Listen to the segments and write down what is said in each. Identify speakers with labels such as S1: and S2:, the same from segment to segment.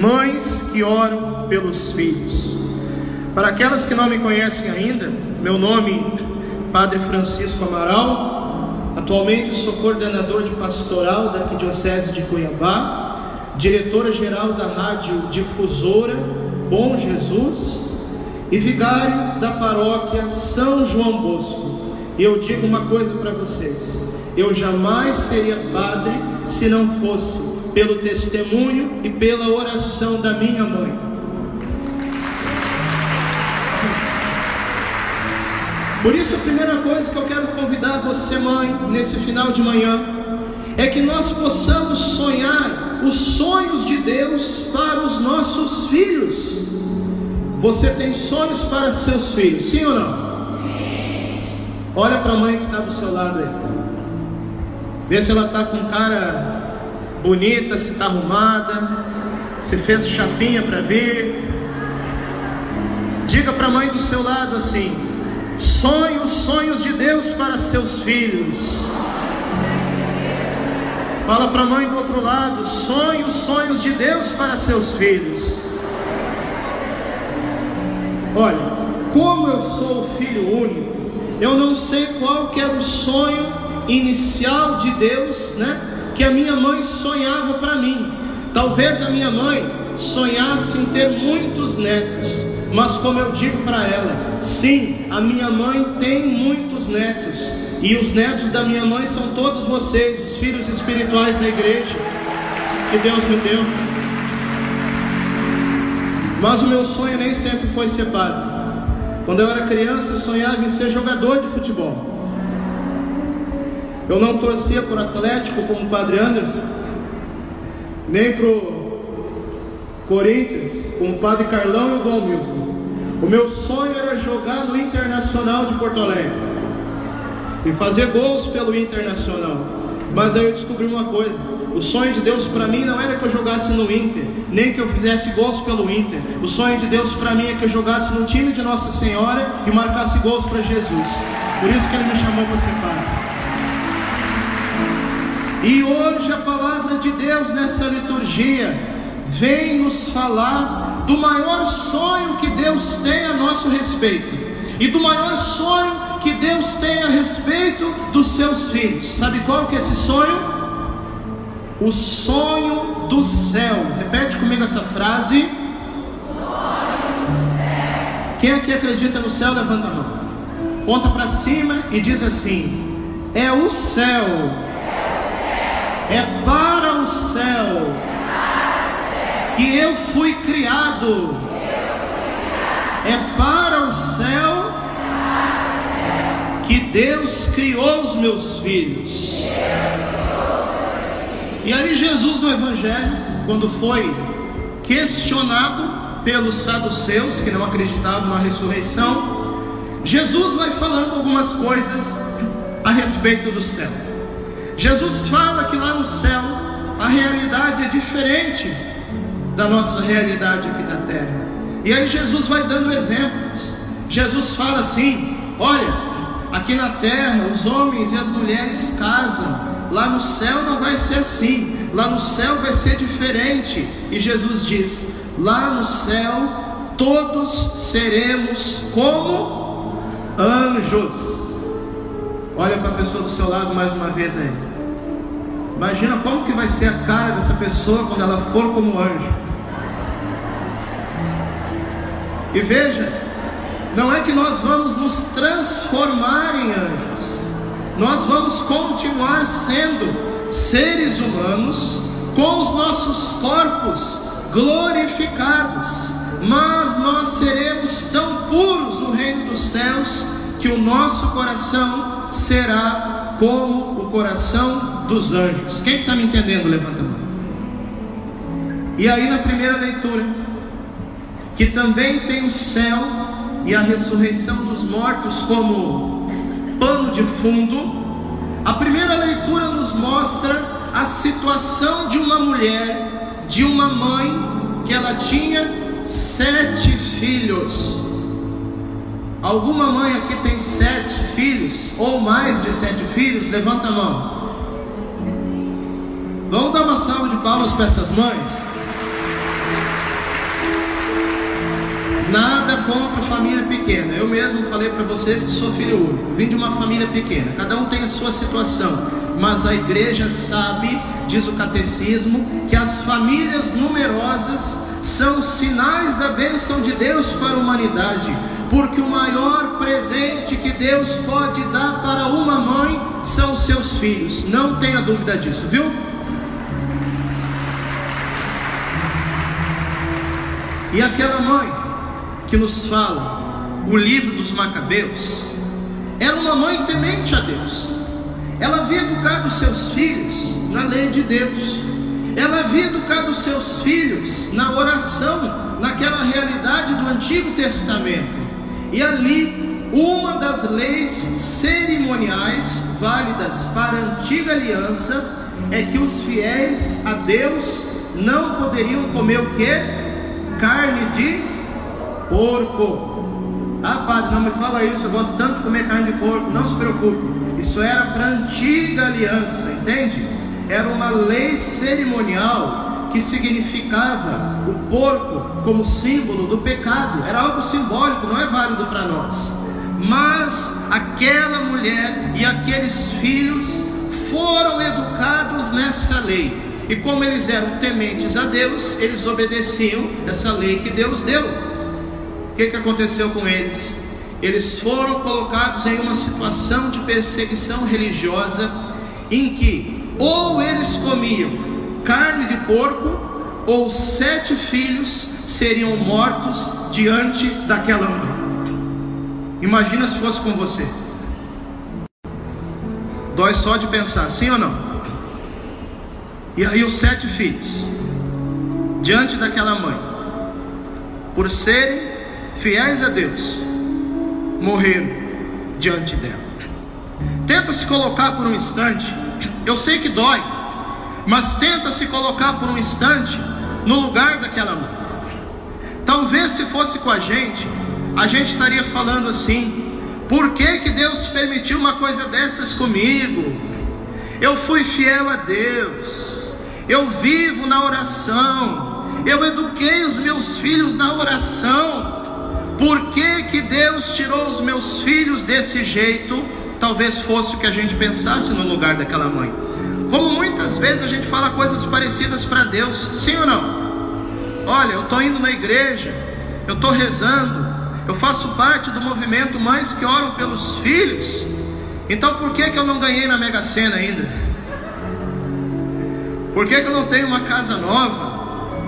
S1: mães que oram pelos filhos. Para aquelas que não me conhecem ainda, meu nome Padre Francisco Amaral, atualmente sou coordenador de pastoral da Arquidiocese de Cuiabá, diretora-geral da Rádio Difusora Bom Jesus e vigário da paróquia São João Bosco. E eu digo uma coisa para vocês: eu jamais seria padre se não fosse pelo testemunho e pela oração da minha mãe. Por isso, a primeira coisa que eu quero convidar você, mãe, nesse final de manhã, é que nós possamos sonhar os sonhos de Deus para os nossos filhos. Você tem sonhos para seus filhos, sim ou não? Olha para a mãe que está do seu lado aí. Vê se ela está com cara bonita, se está arrumada, se fez chapinha para vir. Diga para a mãe do seu lado assim: sonhe os sonhos de Deus para seus filhos. Fala para a mãe do outro lado: sonhe os sonhos de Deus para seus filhos. Olha, como eu sou filho único, eu não sei qual que era o sonho inicial de Deus, né? Que a minha mãe sonhava para mim. Talvez a minha mãe sonhasse em ter muitos netos, mas como eu digo para ela, sim, a minha mãe tem muitos netos, e os netos da minha mãe são todos vocês, os filhos espirituais da igreja que Deus me deu. Mas o meu sonho nem sempre foi ser padre. Quando eu era criança, eu sonhava em ser jogador de futebol. Eu não torcia por Atlético como o Padre Anderson, nem pro Corinthians como o Padre Carlão e o Dom Milton. O meu sonho era jogar no Internacional de Porto Alegre e fazer gols pelo Internacional. Mas aí eu descobri uma coisa: o sonho de Deus para mim não era que eu jogasse no Inter, nem que eu fizesse gols pelo Inter. O sonho de Deus para mim é que eu jogasse no time de Nossa Senhora e marcasse gols para Jesus. Por isso que Ele me chamou para ser padre. E hoje a palavra de Deus nessa liturgia vem nos falar do maior sonho que Deus tem a nosso respeito e do maior sonho que Deus tem a respeito dos seus filhos. Sabe qual que é esse sonho? O sonho do céu. Repete comigo essa frase. Quem aqui acredita no céu, levanta a mão. Ponta para cima e diz assim: É o céu é para o céu que eu fui criado. É para o céu que Deus criou os meus filhos. E aí Jesus no Evangelho, quando foi questionado pelos saduceus que não acreditavam na ressurreição, Jesus vai falando algumas coisas a respeito do céu. Jesus fala que lá no céu a realidade é diferente da nossa realidade aqui na terra. E aí Jesus vai dando exemplos. Jesus fala assim: olha, aqui na terra os homens e as mulheres casam. Lá no céu não vai ser assim. Lá no céu vai ser diferente. E Jesus diz: lá no céu todos seremos como anjos. Olha para a pessoa do seu lado mais uma vez aí. Imagina como que vai ser a cara dessa pessoa quando ela for como anjo. E veja, não é que nós vamos nos transformar em anjos. Nós vamos continuar sendo seres humanos com os nossos corpos glorificados, mas nós seremos tão puros no reino dos céus que o nosso coração será como o coração dos anjos. Quem está me entendendo? Levanta a mão. E aí na primeira leitura, que também tem o céu e a ressurreição dos mortos como pano de fundo, a primeira leitura nos mostra a situação de uma mulher, de uma mãe, que ela tinha sete filhos. Alguma mãe aqui tem sete filhos, ou mais de sete filhos? Levanta a mão. Vamos dar uma salva de palmas para essas mães? Nada contra família pequena. Eu mesmo falei para vocês que sou filho único. Vim de uma família pequena. Cada um tem a sua situação. Mas a igreja sabe, diz o catecismo, que as famílias numerosas são sinais da bênção de Deus para a humanidade. Porque o maior presente que Deus pode dar para uma mãe são os seus filhos. Não tenha dúvida disso, viu? E aquela mãe que nos fala o livro dos Macabeus, era uma mãe temente a Deus. Ela havia educado seus filhos na lei de Deus. Ela havia educado seus filhos na oração, naquela realidade do Antigo Testamento. E ali, uma das leis cerimoniais válidas para a antiga aliança é que os fiéis a Deus não poderiam comer o que? Carne de porco. Ah, padre, não me fala isso, eu gosto tanto de comer carne de porco. Não se preocupe, isso era para a antiga aliança, entende? Era uma lei cerimonial que significava o porco como símbolo do pecado. Era algo simbólico, não é válido para nós. Mas aquela mulher e aqueles filhos foram educados nessa lei. E como eles eram tementes a Deus, eles obedeciam essa lei que Deus deu. O que, que aconteceu com eles? Eles foram colocados em uma situação de perseguição religiosa, em que ou eles comiam carne de porco, ou sete filhos seriam mortos diante daquela mãe. Imagina se fosse com você. Dói só de pensar, sim ou não? E aí os sete filhos, diante daquela mãe, por serem fiéis a Deus, morreram diante dela. Tenta se colocar por um instante, eu sei que dói, mas tenta se colocar por um instante no lugar daquela mãe. Talvez se fosse com a gente, a gente estaria falando assim: por que, que Deus permitiu uma coisa dessas comigo? Eu fui fiel a Deus, eu vivo na oração, eu eduquei os meus filhos na oração, por que, que Deus tirou os meus filhos desse jeito? Talvez fosse o que a gente pensasse no lugar daquela mãe. Como muitas vezes a gente fala coisas parecidas para Deus, sim ou não? Olha, eu estou indo na igreja, eu estou rezando, eu faço parte do movimento Mães que Oram pelos Filhos. Então por que, que eu não ganhei na Mega Sena ainda? Por que, que eu não tenho uma casa nova?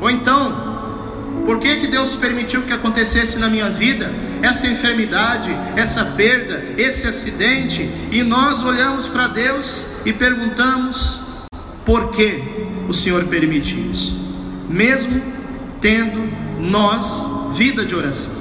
S1: Ou então, por que, que Deus permitiu que acontecesse na minha vida essa enfermidade, essa perda, esse acidente? E nós olhamos para Deus e perguntamos: por que o Senhor permite isso? Mesmo tendo nós vida de oração.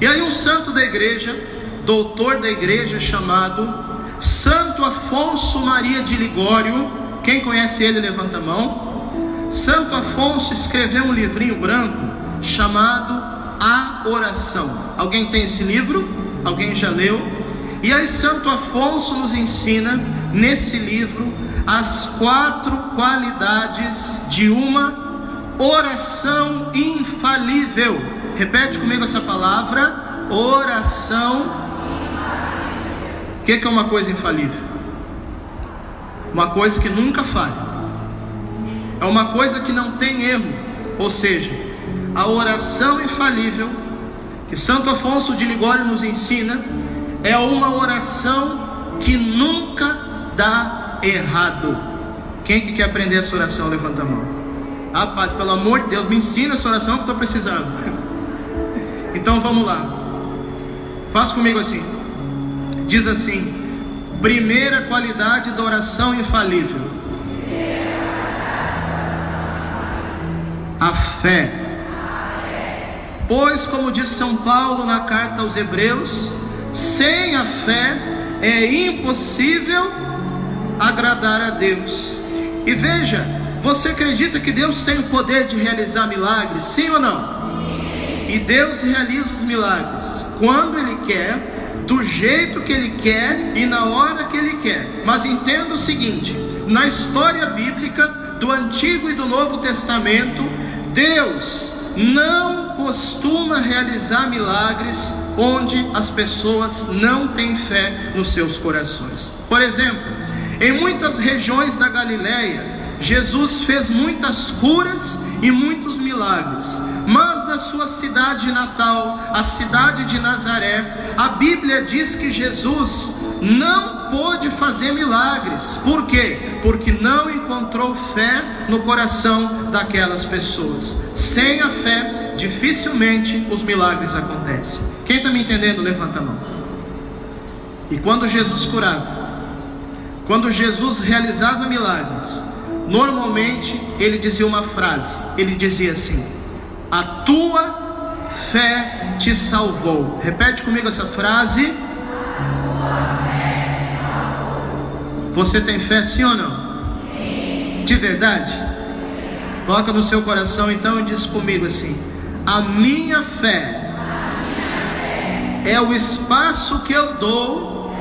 S1: E aí, um santo da igreja, doutor da igreja, chamado Santo Afonso Maria de Ligório, quem conhece ele, levanta a mão. Santo Afonso escreveu um livrinho branco chamado A Oração. Alguém tem esse livro? Alguém já leu? E aí, Santo Afonso nos ensina nesse livro as quatro qualidades de uma oração infalível. Repete comigo essa palavra: oração. O que é uma coisa infalível? Uma coisa que nunca falha é uma coisa que não tem erro, ou seja, a oração infalível que Santo Afonso de Ligório nos ensina é uma oração que nunca dá errado. Quem que quer aprender essa oração? Levanta a mão. Ah, Padre, pelo amor de Deus, me ensina essa oração que estou precisando. Então vamos lá. Faz comigo assim. Diz assim: primeira qualidade da oração infalível a fé. Pois, como diz São Paulo na carta aos Hebreus, sem a fé é impossível agradar a Deus. E veja, você acredita que Deus tem o poder de realizar milagres? Sim ou não? E Deus realiza os milagres quando Ele quer, do jeito que Ele quer e na hora que Ele quer. Mas entenda o seguinte: na história bíblica do Antigo e do Novo Testamento, Deus não costuma realizar milagres onde as pessoas não têm fé nos seus corações. Por exemplo, em muitas regiões da Galileia, Jesus fez muitas curas e muitos milagres, mas na sua cidade natal, a cidade de Nazaré, a Bíblia diz que Jesus não pôde fazer milagres. Por quê? Porque não encontrou fé no coração daquelas pessoas. Sem a fé, dificilmente os milagres acontecem. Quem está me entendendo, levanta a mão. E quando Jesus curava, quando Jesus realizava milagres, Normalmente ele dizia uma frase, ele dizia assim: A tua fé te salvou. Repete comigo essa frase. Você tem fé sim ou não? Sim. De verdade? Toca no seu coração então e diz comigo assim: A minha fé, é o espaço que eu dou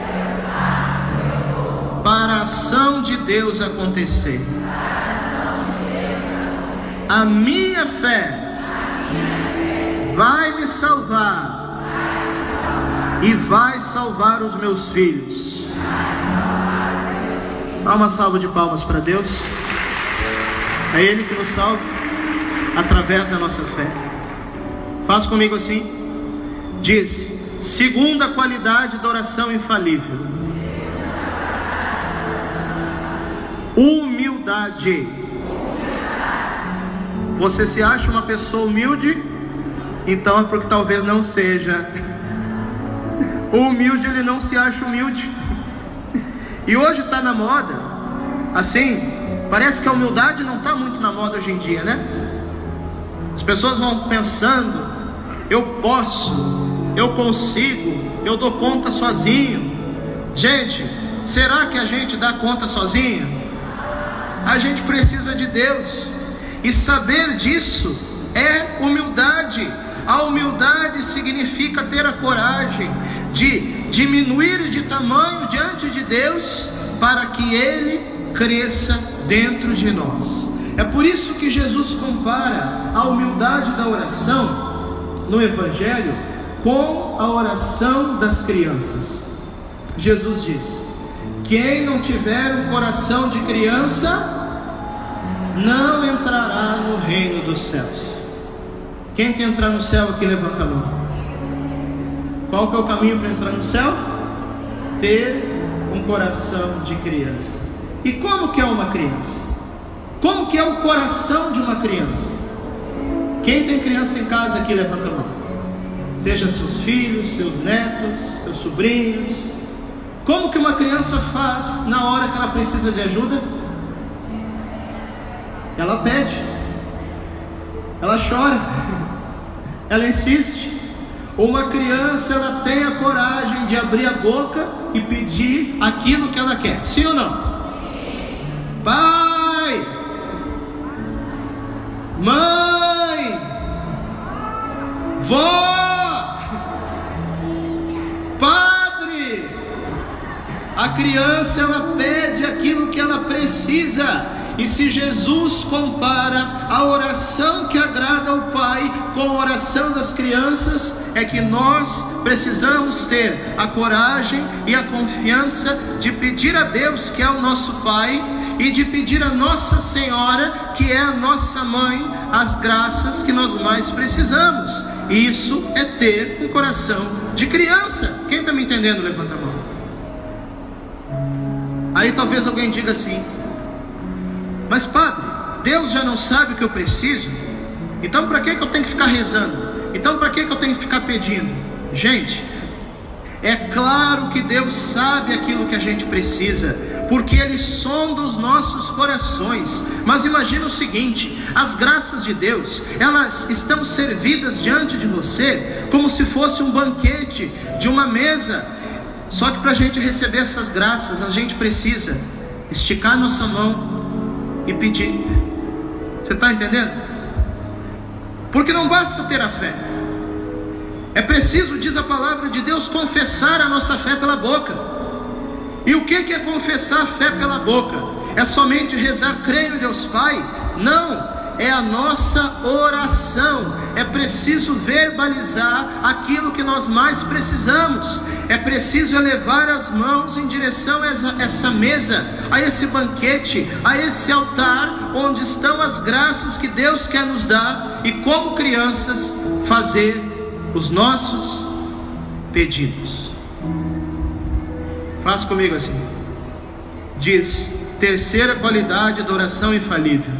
S1: para a ação de Deus acontecer. A minha fé vai me salvar e vai salvar os meus filhos. Dá uma salva de palmas para Deus. É Ele que nos salva através da nossa fé. Faz comigo assim. Diz: segunda qualidade da oração infalível Humildade. Você se acha uma pessoa humilde? Então é porque talvez não seja. O humilde ele não se acha humilde. E hoje está na moda. Assim, parece que a humildade não está muito na moda hoje em dia, né? As pessoas vão pensando: eu posso, eu consigo, eu dou conta sozinho. Gente, será que a gente dá conta sozinho? a gente precisa de Deus. E saber disso é humildade. A humildade significa ter a coragem de diminuir de tamanho diante de Deus para que Ele cresça dentro de nós. É por isso que Jesus compara a humildade da oração no Evangelho com a oração das crianças. Jesus diz: quem não tiver um coração de criança, não entrará no reino dos céus. Quem quer entrar no céu aqui, levanta a mão. Qual que é o caminho para entrar no céu? Ter um coração de criança. E como que é uma criança? Como que é o coração de uma criança? Quem tem criança em casa aqui, levanta a mão. Seja seus filhos, seus netos, seus sobrinhos, como que uma criança faz na hora que ela precisa de ajuda? Ela pede, ela chora, ela insiste. Uma criança ela tem a coragem de abrir a boca e pedir aquilo que ela quer, sim ou não? Pai, mãe, vó, A criança ela pede aquilo que ela precisa. E se Jesus compara a oração que agrada ao Pai com a oração das crianças, é que nós precisamos ter a coragem e a confiança de pedir a Deus, que é o nosso Pai, e de pedir a Nossa Senhora, que é a nossa mãe, as graças que nós mais precisamos. Isso é ter um coração de criança. Quem está me entendendo? Levanta a mão. Aí talvez alguém diga assim: Mas padre, Deus já não sabe o que eu preciso? Então para que, que eu tenho que ficar rezando? Então para que, que eu tenho que ficar pedindo? Gente, é claro que Deus sabe aquilo que a gente precisa, porque Ele sonda os nossos corações. Mas imagina o seguinte: as graças de Deus, elas estão servidas diante de você como se fosse um banquete de uma mesa só que para a gente receber essas graças, a gente precisa esticar nossa mão e pedir. Você está entendendo? Porque não basta ter a fé, é preciso, diz a palavra de Deus, confessar a nossa fé pela boca. E o que é confessar a fé pela boca? É somente rezar, creio em Deus Pai? Não, é a nossa oração, é preciso verbalizar aquilo que nós mais precisamos. É preciso elevar as mãos em direção a essa, mesa, a esse banquete, a esse altar onde estão as graças que Deus quer nos dar e, como crianças, fazer os nossos pedidos. Faz comigo assim. Diz: terceira qualidade da oração infalível.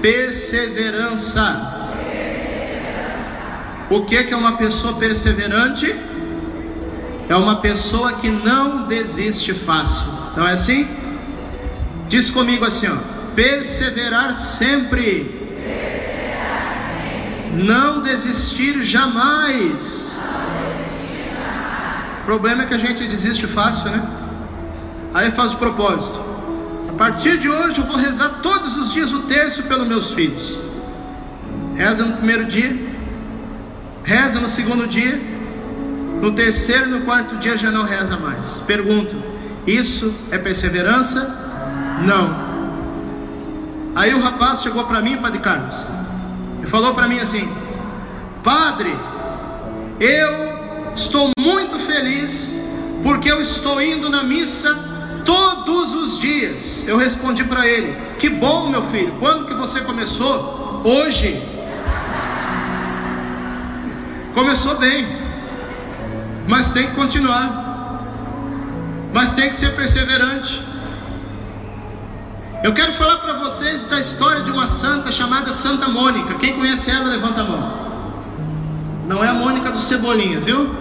S1: Perseverança. O que é uma pessoa perseverante? É uma pessoa que não desiste fácil. Não é assim? Diz comigo assim, ó. Perseverar sempre. Não desistir jamais. O problema é que a gente desiste fácil, né? Aí faz o propósito. Partir de hoje eu vou rezar todos os dias o terço pelos meus filhos. Reza no primeiro dia, reza no segundo dia, no terceiro e no quarto dia já não reza mais. Pergunto: isso é perseverança? Não. Aí o rapaz chegou para mim, Padre Carlos, e falou para mim assim: Padre, eu estou muito feliz porque eu estou indo na missa todos os dias. Eu respondi para ele: Que bom, meu filho. Quando que você começou? Hoje. Começou bem, mas tem que continuar. Mas tem que ser perseverante. Eu quero falar para vocês da história de uma santa chamada Santa Mônica. Quem conhece ela, levanta a mão. Não é a Mônica do Cebolinha, viu?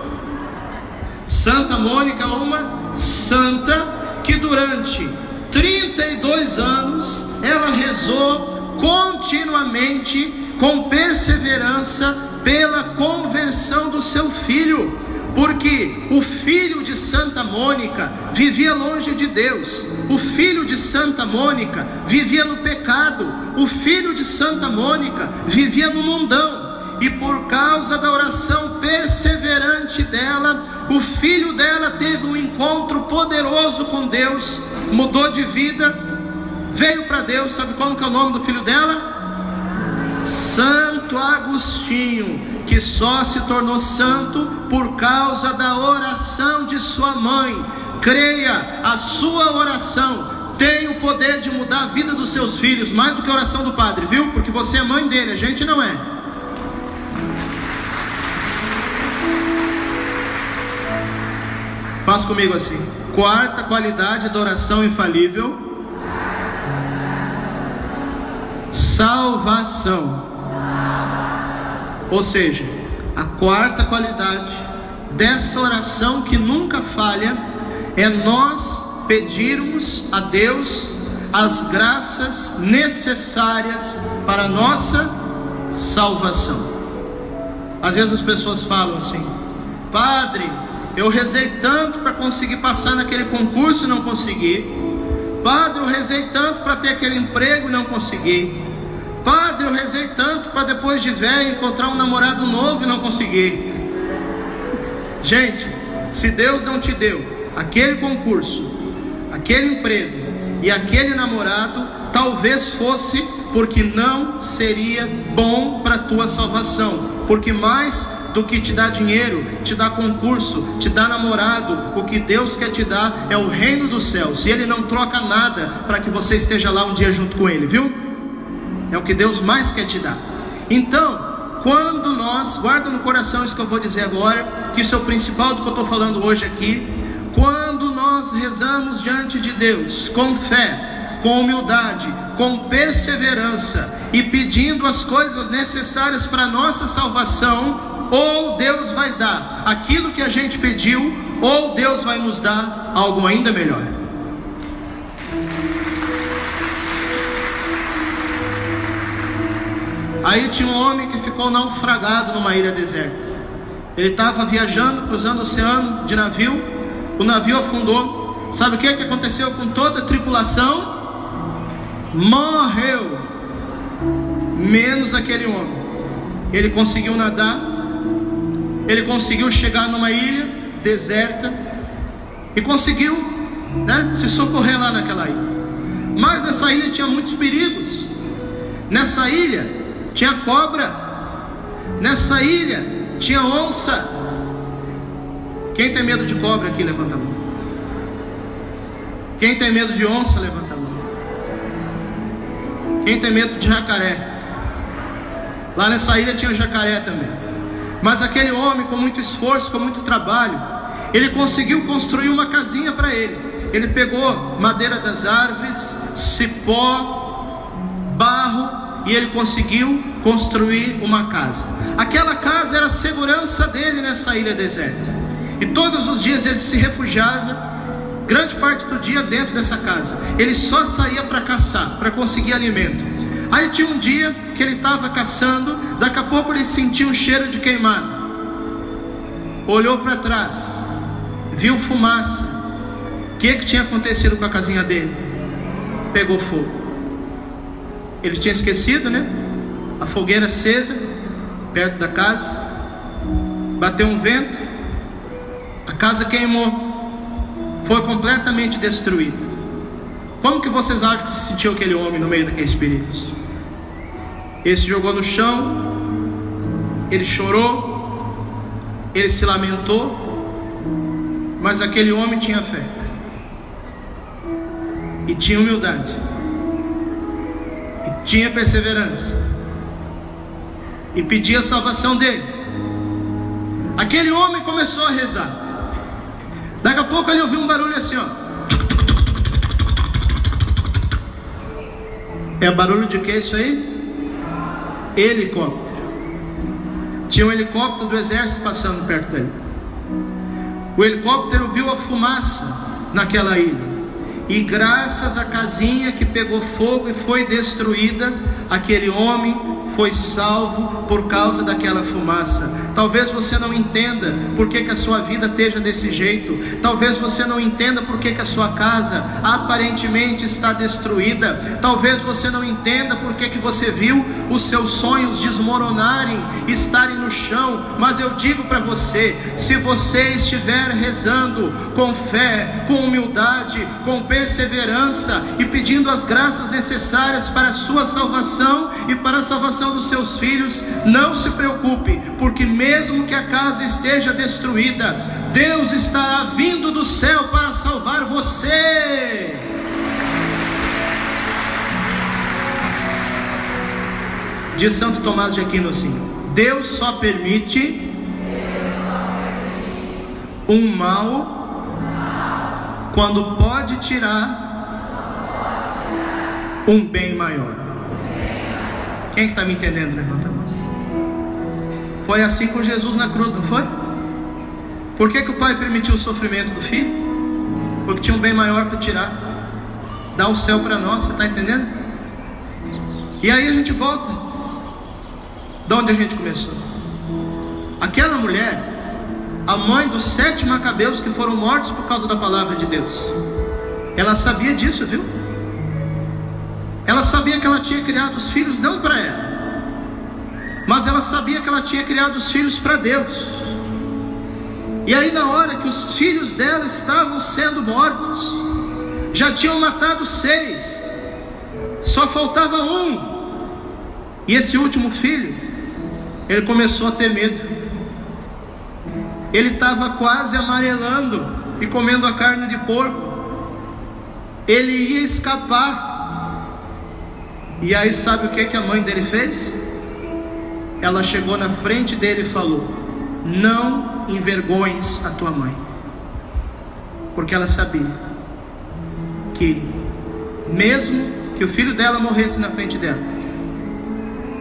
S1: Santa Mônica, uma santa que durante 32 anos ela rezou continuamente, com perseverança, pela conversão do seu filho porque o filho de Santa Mônica vivia longe de Deus, o filho de Santa Mônica vivia no pecado, o filho de Santa Mônica vivia no mundão, e por causa da oração perseverante dela, o filho dela teve um encontro poderoso com Deus, mudou de vida, veio para Deus. Sabe qual é o nome do filho dela? Santo Agostinho que só se tornou santo por causa da oração de sua mãe. Creia, a sua oração tem o poder de mudar a vida dos seus filhos, mais do que a oração do padre, viu? Porque você é mãe dele, a gente não é. Faz comigo assim. Quarta qualidade da oração infalível: salvação. Ou seja, a quarta qualidade dessa oração que nunca falha é nós pedirmos a Deus as graças necessárias para a nossa salvação. Às vezes as pessoas falam assim: Padre, eu rezei tanto para conseguir passar naquele concurso e não consegui. Padre, eu rezei tanto para ter aquele emprego e não consegui. Padre, eu rezei tanto para depois de velho encontrar um namorado novo e não conseguir. Gente, se Deus não te deu aquele concurso, aquele emprego e aquele namorado, talvez fosse porque não seria bom para a tua salvação, porque mais do que te dá dinheiro, te dá concurso, te dá namorado, o que Deus quer te dar é o reino dos céus, e Ele não troca nada para que você esteja lá um dia junto com Ele, viu? É o que Deus mais quer te dar. Então, quando nós, guarda no coração isso que eu vou dizer agora, que isso é o principal do que eu estou falando hoje aqui. Quando nós rezamos diante de Deus com fé, com humildade, com perseverança e pedindo as coisas necessárias para a nossa salvação, ou Deus vai dar aquilo que a gente pediu, ou Deus vai nos dar algo ainda melhor. Aí tinha um homem que ficou naufragado numa ilha deserta. Ele estava viajando, cruzando o oceano de navio. O navio afundou. Sabe o que, que aconteceu com toda a tripulação? Morreu. Menos aquele homem. Ele conseguiu nadar. Ele conseguiu chegar numa ilha deserta. E conseguiu né, se socorrer lá naquela ilha. Mas nessa ilha tinha muitos perigos. Nessa ilha tinha cobra, nessa ilha tinha onça. Quem tem medo de cobra aqui, levanta a mão. Quem tem medo de onça, levanta a mão. Quem tem medo de jacaré? Lá nessa ilha tinha jacaré também. Mas aquele homem, com muito esforço, com muito trabalho, ele conseguiu construir uma casinha para ele. Ele pegou madeira das árvores, cipó, barro e ele conseguiu construir uma casa. Aquela casa era a segurança dele nessa ilha deserta. E todos os dias ele se refugiava, grande parte do dia dentro dessa casa. Ele só saía para caçar, para conseguir alimento. Aí tinha um dia que ele estava caçando, daqui a pouco ele sentiu um cheiro de queimado. Olhou para trás, viu fumaça. O que, que tinha acontecido com a casinha dele? Pegou fogo. Ele tinha esquecido, né? A fogueira acesa, perto da casa. Bateu um vento, a casa queimou, foi completamente destruída. Como que vocês acham que se sentiu aquele homem no meio daqueles perigos? Ele se jogou no chão, ele chorou, ele se lamentou, mas aquele homem tinha fé e tinha humildade e tinha perseverança e pedia a salvação dele. Aquele homem começou a rezar. Daqui a pouco ele ouviu um barulho assim, ó. É barulho de que isso aí? Helicóptero. Tinha um helicóptero do exército passando perto dele. O helicóptero viu a fumaça naquela ilha. E graças à casinha que pegou fogo e foi destruída, aquele homem foi salvo por causa daquela fumaça. Talvez você não entenda por que, que a sua vida esteja desse jeito. Talvez você não entenda por que, que a sua casa aparentemente está destruída. Talvez você não entenda por que, que você viu os seus sonhos desmoronarem, estarem no chão. Mas eu digo para você: se você estiver rezando com fé, com humildade, com perseverança e pedindo as graças necessárias para a sua salvação e para a salvação dos seus filhos, não se preocupe, porque mesmo que a casa esteja destruída, Deus estará vindo do céu para salvar você. Diz Santo Tomás de Aquino assim: Deus só permite um mal quando pode tirar um bem maior. Quem está me entendendo? Levanta. Foi assim com Jesus na cruz, não foi? Por que, que o Pai permitiu o sofrimento do filho? Porque tinha um bem maior para tirar. Dar o céu para nós, você está entendendo? E aí a gente volta. De onde a gente começou? Aquela mulher, a mãe dos sete macabeus que foram mortos por causa da palavra de Deus. Ela sabia disso, viu? Ela sabia que ela tinha criado os filhos não para ela sabia que ela tinha criado os filhos para Deus. E aí, na hora que os filhos dela estavam sendo mortos, já tinham matado seis, só faltava um. E esse último filho, ele começou a ter medo. Ele estava quase amarelando e comendo a carne de porco. Ele ia escapar. E aí sabe o que, que a mãe dele fez? Ela chegou na frente dele e falou: Não envergonhes a tua mãe. Porque ela sabia que, mesmo que o filho dela morresse na frente dela,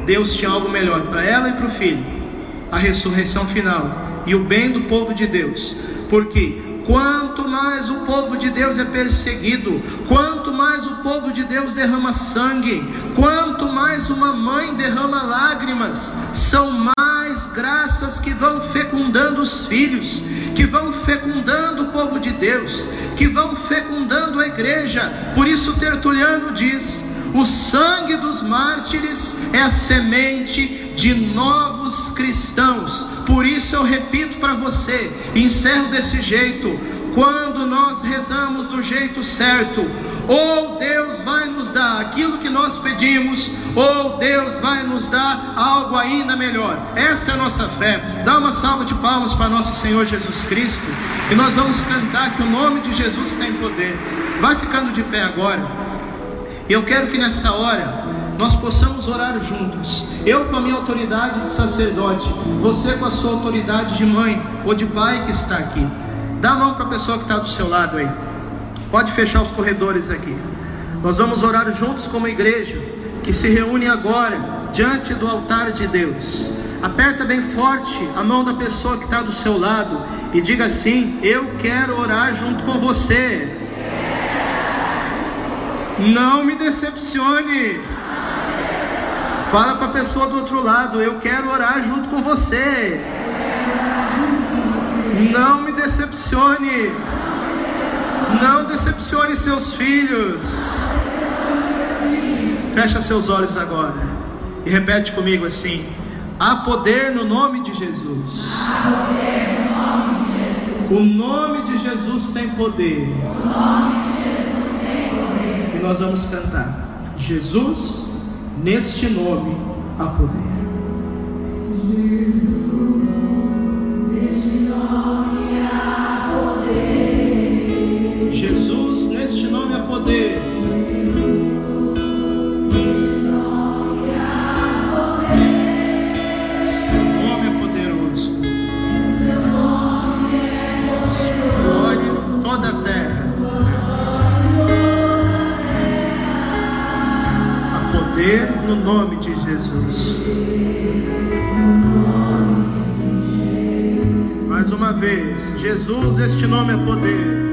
S1: Deus tinha algo melhor para ela e para o filho: a ressurreição final e o bem do povo de Deus. Porque Quanto mais o povo de Deus é perseguido, quanto mais o povo de Deus derrama sangue, quanto mais uma mãe derrama lágrimas, são mais graças que vão fecundando os filhos, que vão fecundando o povo de Deus, que vão fecundando a igreja. Por isso Tertuliano diz: o sangue dos mártires é a semente de novos cristãos. Por isso eu repito para você, encerro desse jeito: quando nós rezamos do jeito certo, ou Deus vai nos dar aquilo que nós pedimos, ou Deus vai nos dar algo ainda melhor. Essa é a nossa fé. Dá uma salva de palmas para nosso Senhor Jesus Cristo, e nós vamos cantar que o nome de Jesus tem poder. Vai ficando de pé agora. E eu quero que nessa hora nós possamos orar juntos. Eu com a minha autoridade de sacerdote, você com a sua autoridade de mãe ou de pai que está aqui. Dá a mão para a pessoa que está do seu lado aí. Pode fechar os corredores aqui. Nós vamos orar juntos como igreja que se reúne agora diante do altar de Deus. Aperta bem forte a mão da pessoa que está do seu lado e diga assim: Eu quero orar junto com você. Não me decepcione. Fala para a pessoa do outro lado: Eu quero orar junto com você. Não me decepcione. Não decepcione seus filhos. Fecha seus olhos agora e repete comigo assim: Há poder no nome de Jesus. O nome de Jesus tem poder. E nós vamos cantar: Jesus, neste nome há poder. Jesus, no nome de Jesus. Mais uma vez, Jesus, este nome é poder.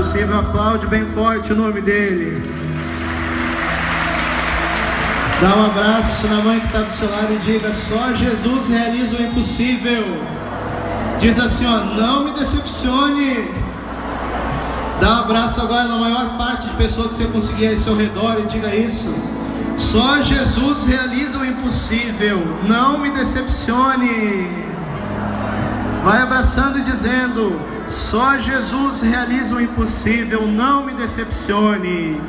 S1: Impossível, aplaude bem forte o nome dele. Dá um abraço na mãe que está do seu lado e diga: só Jesus realiza o impossível. Diz assim: ó, não me decepcione. Dá um abraço agora na maior parte de pessoas que você conseguir aí ao seu redor e diga isso. Só Jesus realiza o impossível. Não me decepcione. Vai abraçando e dizendo: Só Jesus realiza o impossível, não me decepcione.